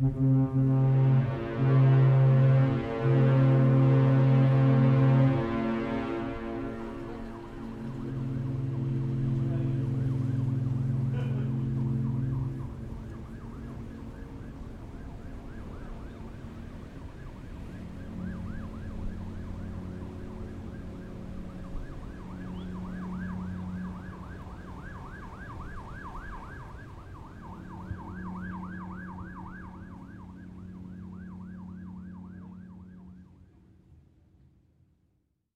Mm-hmm.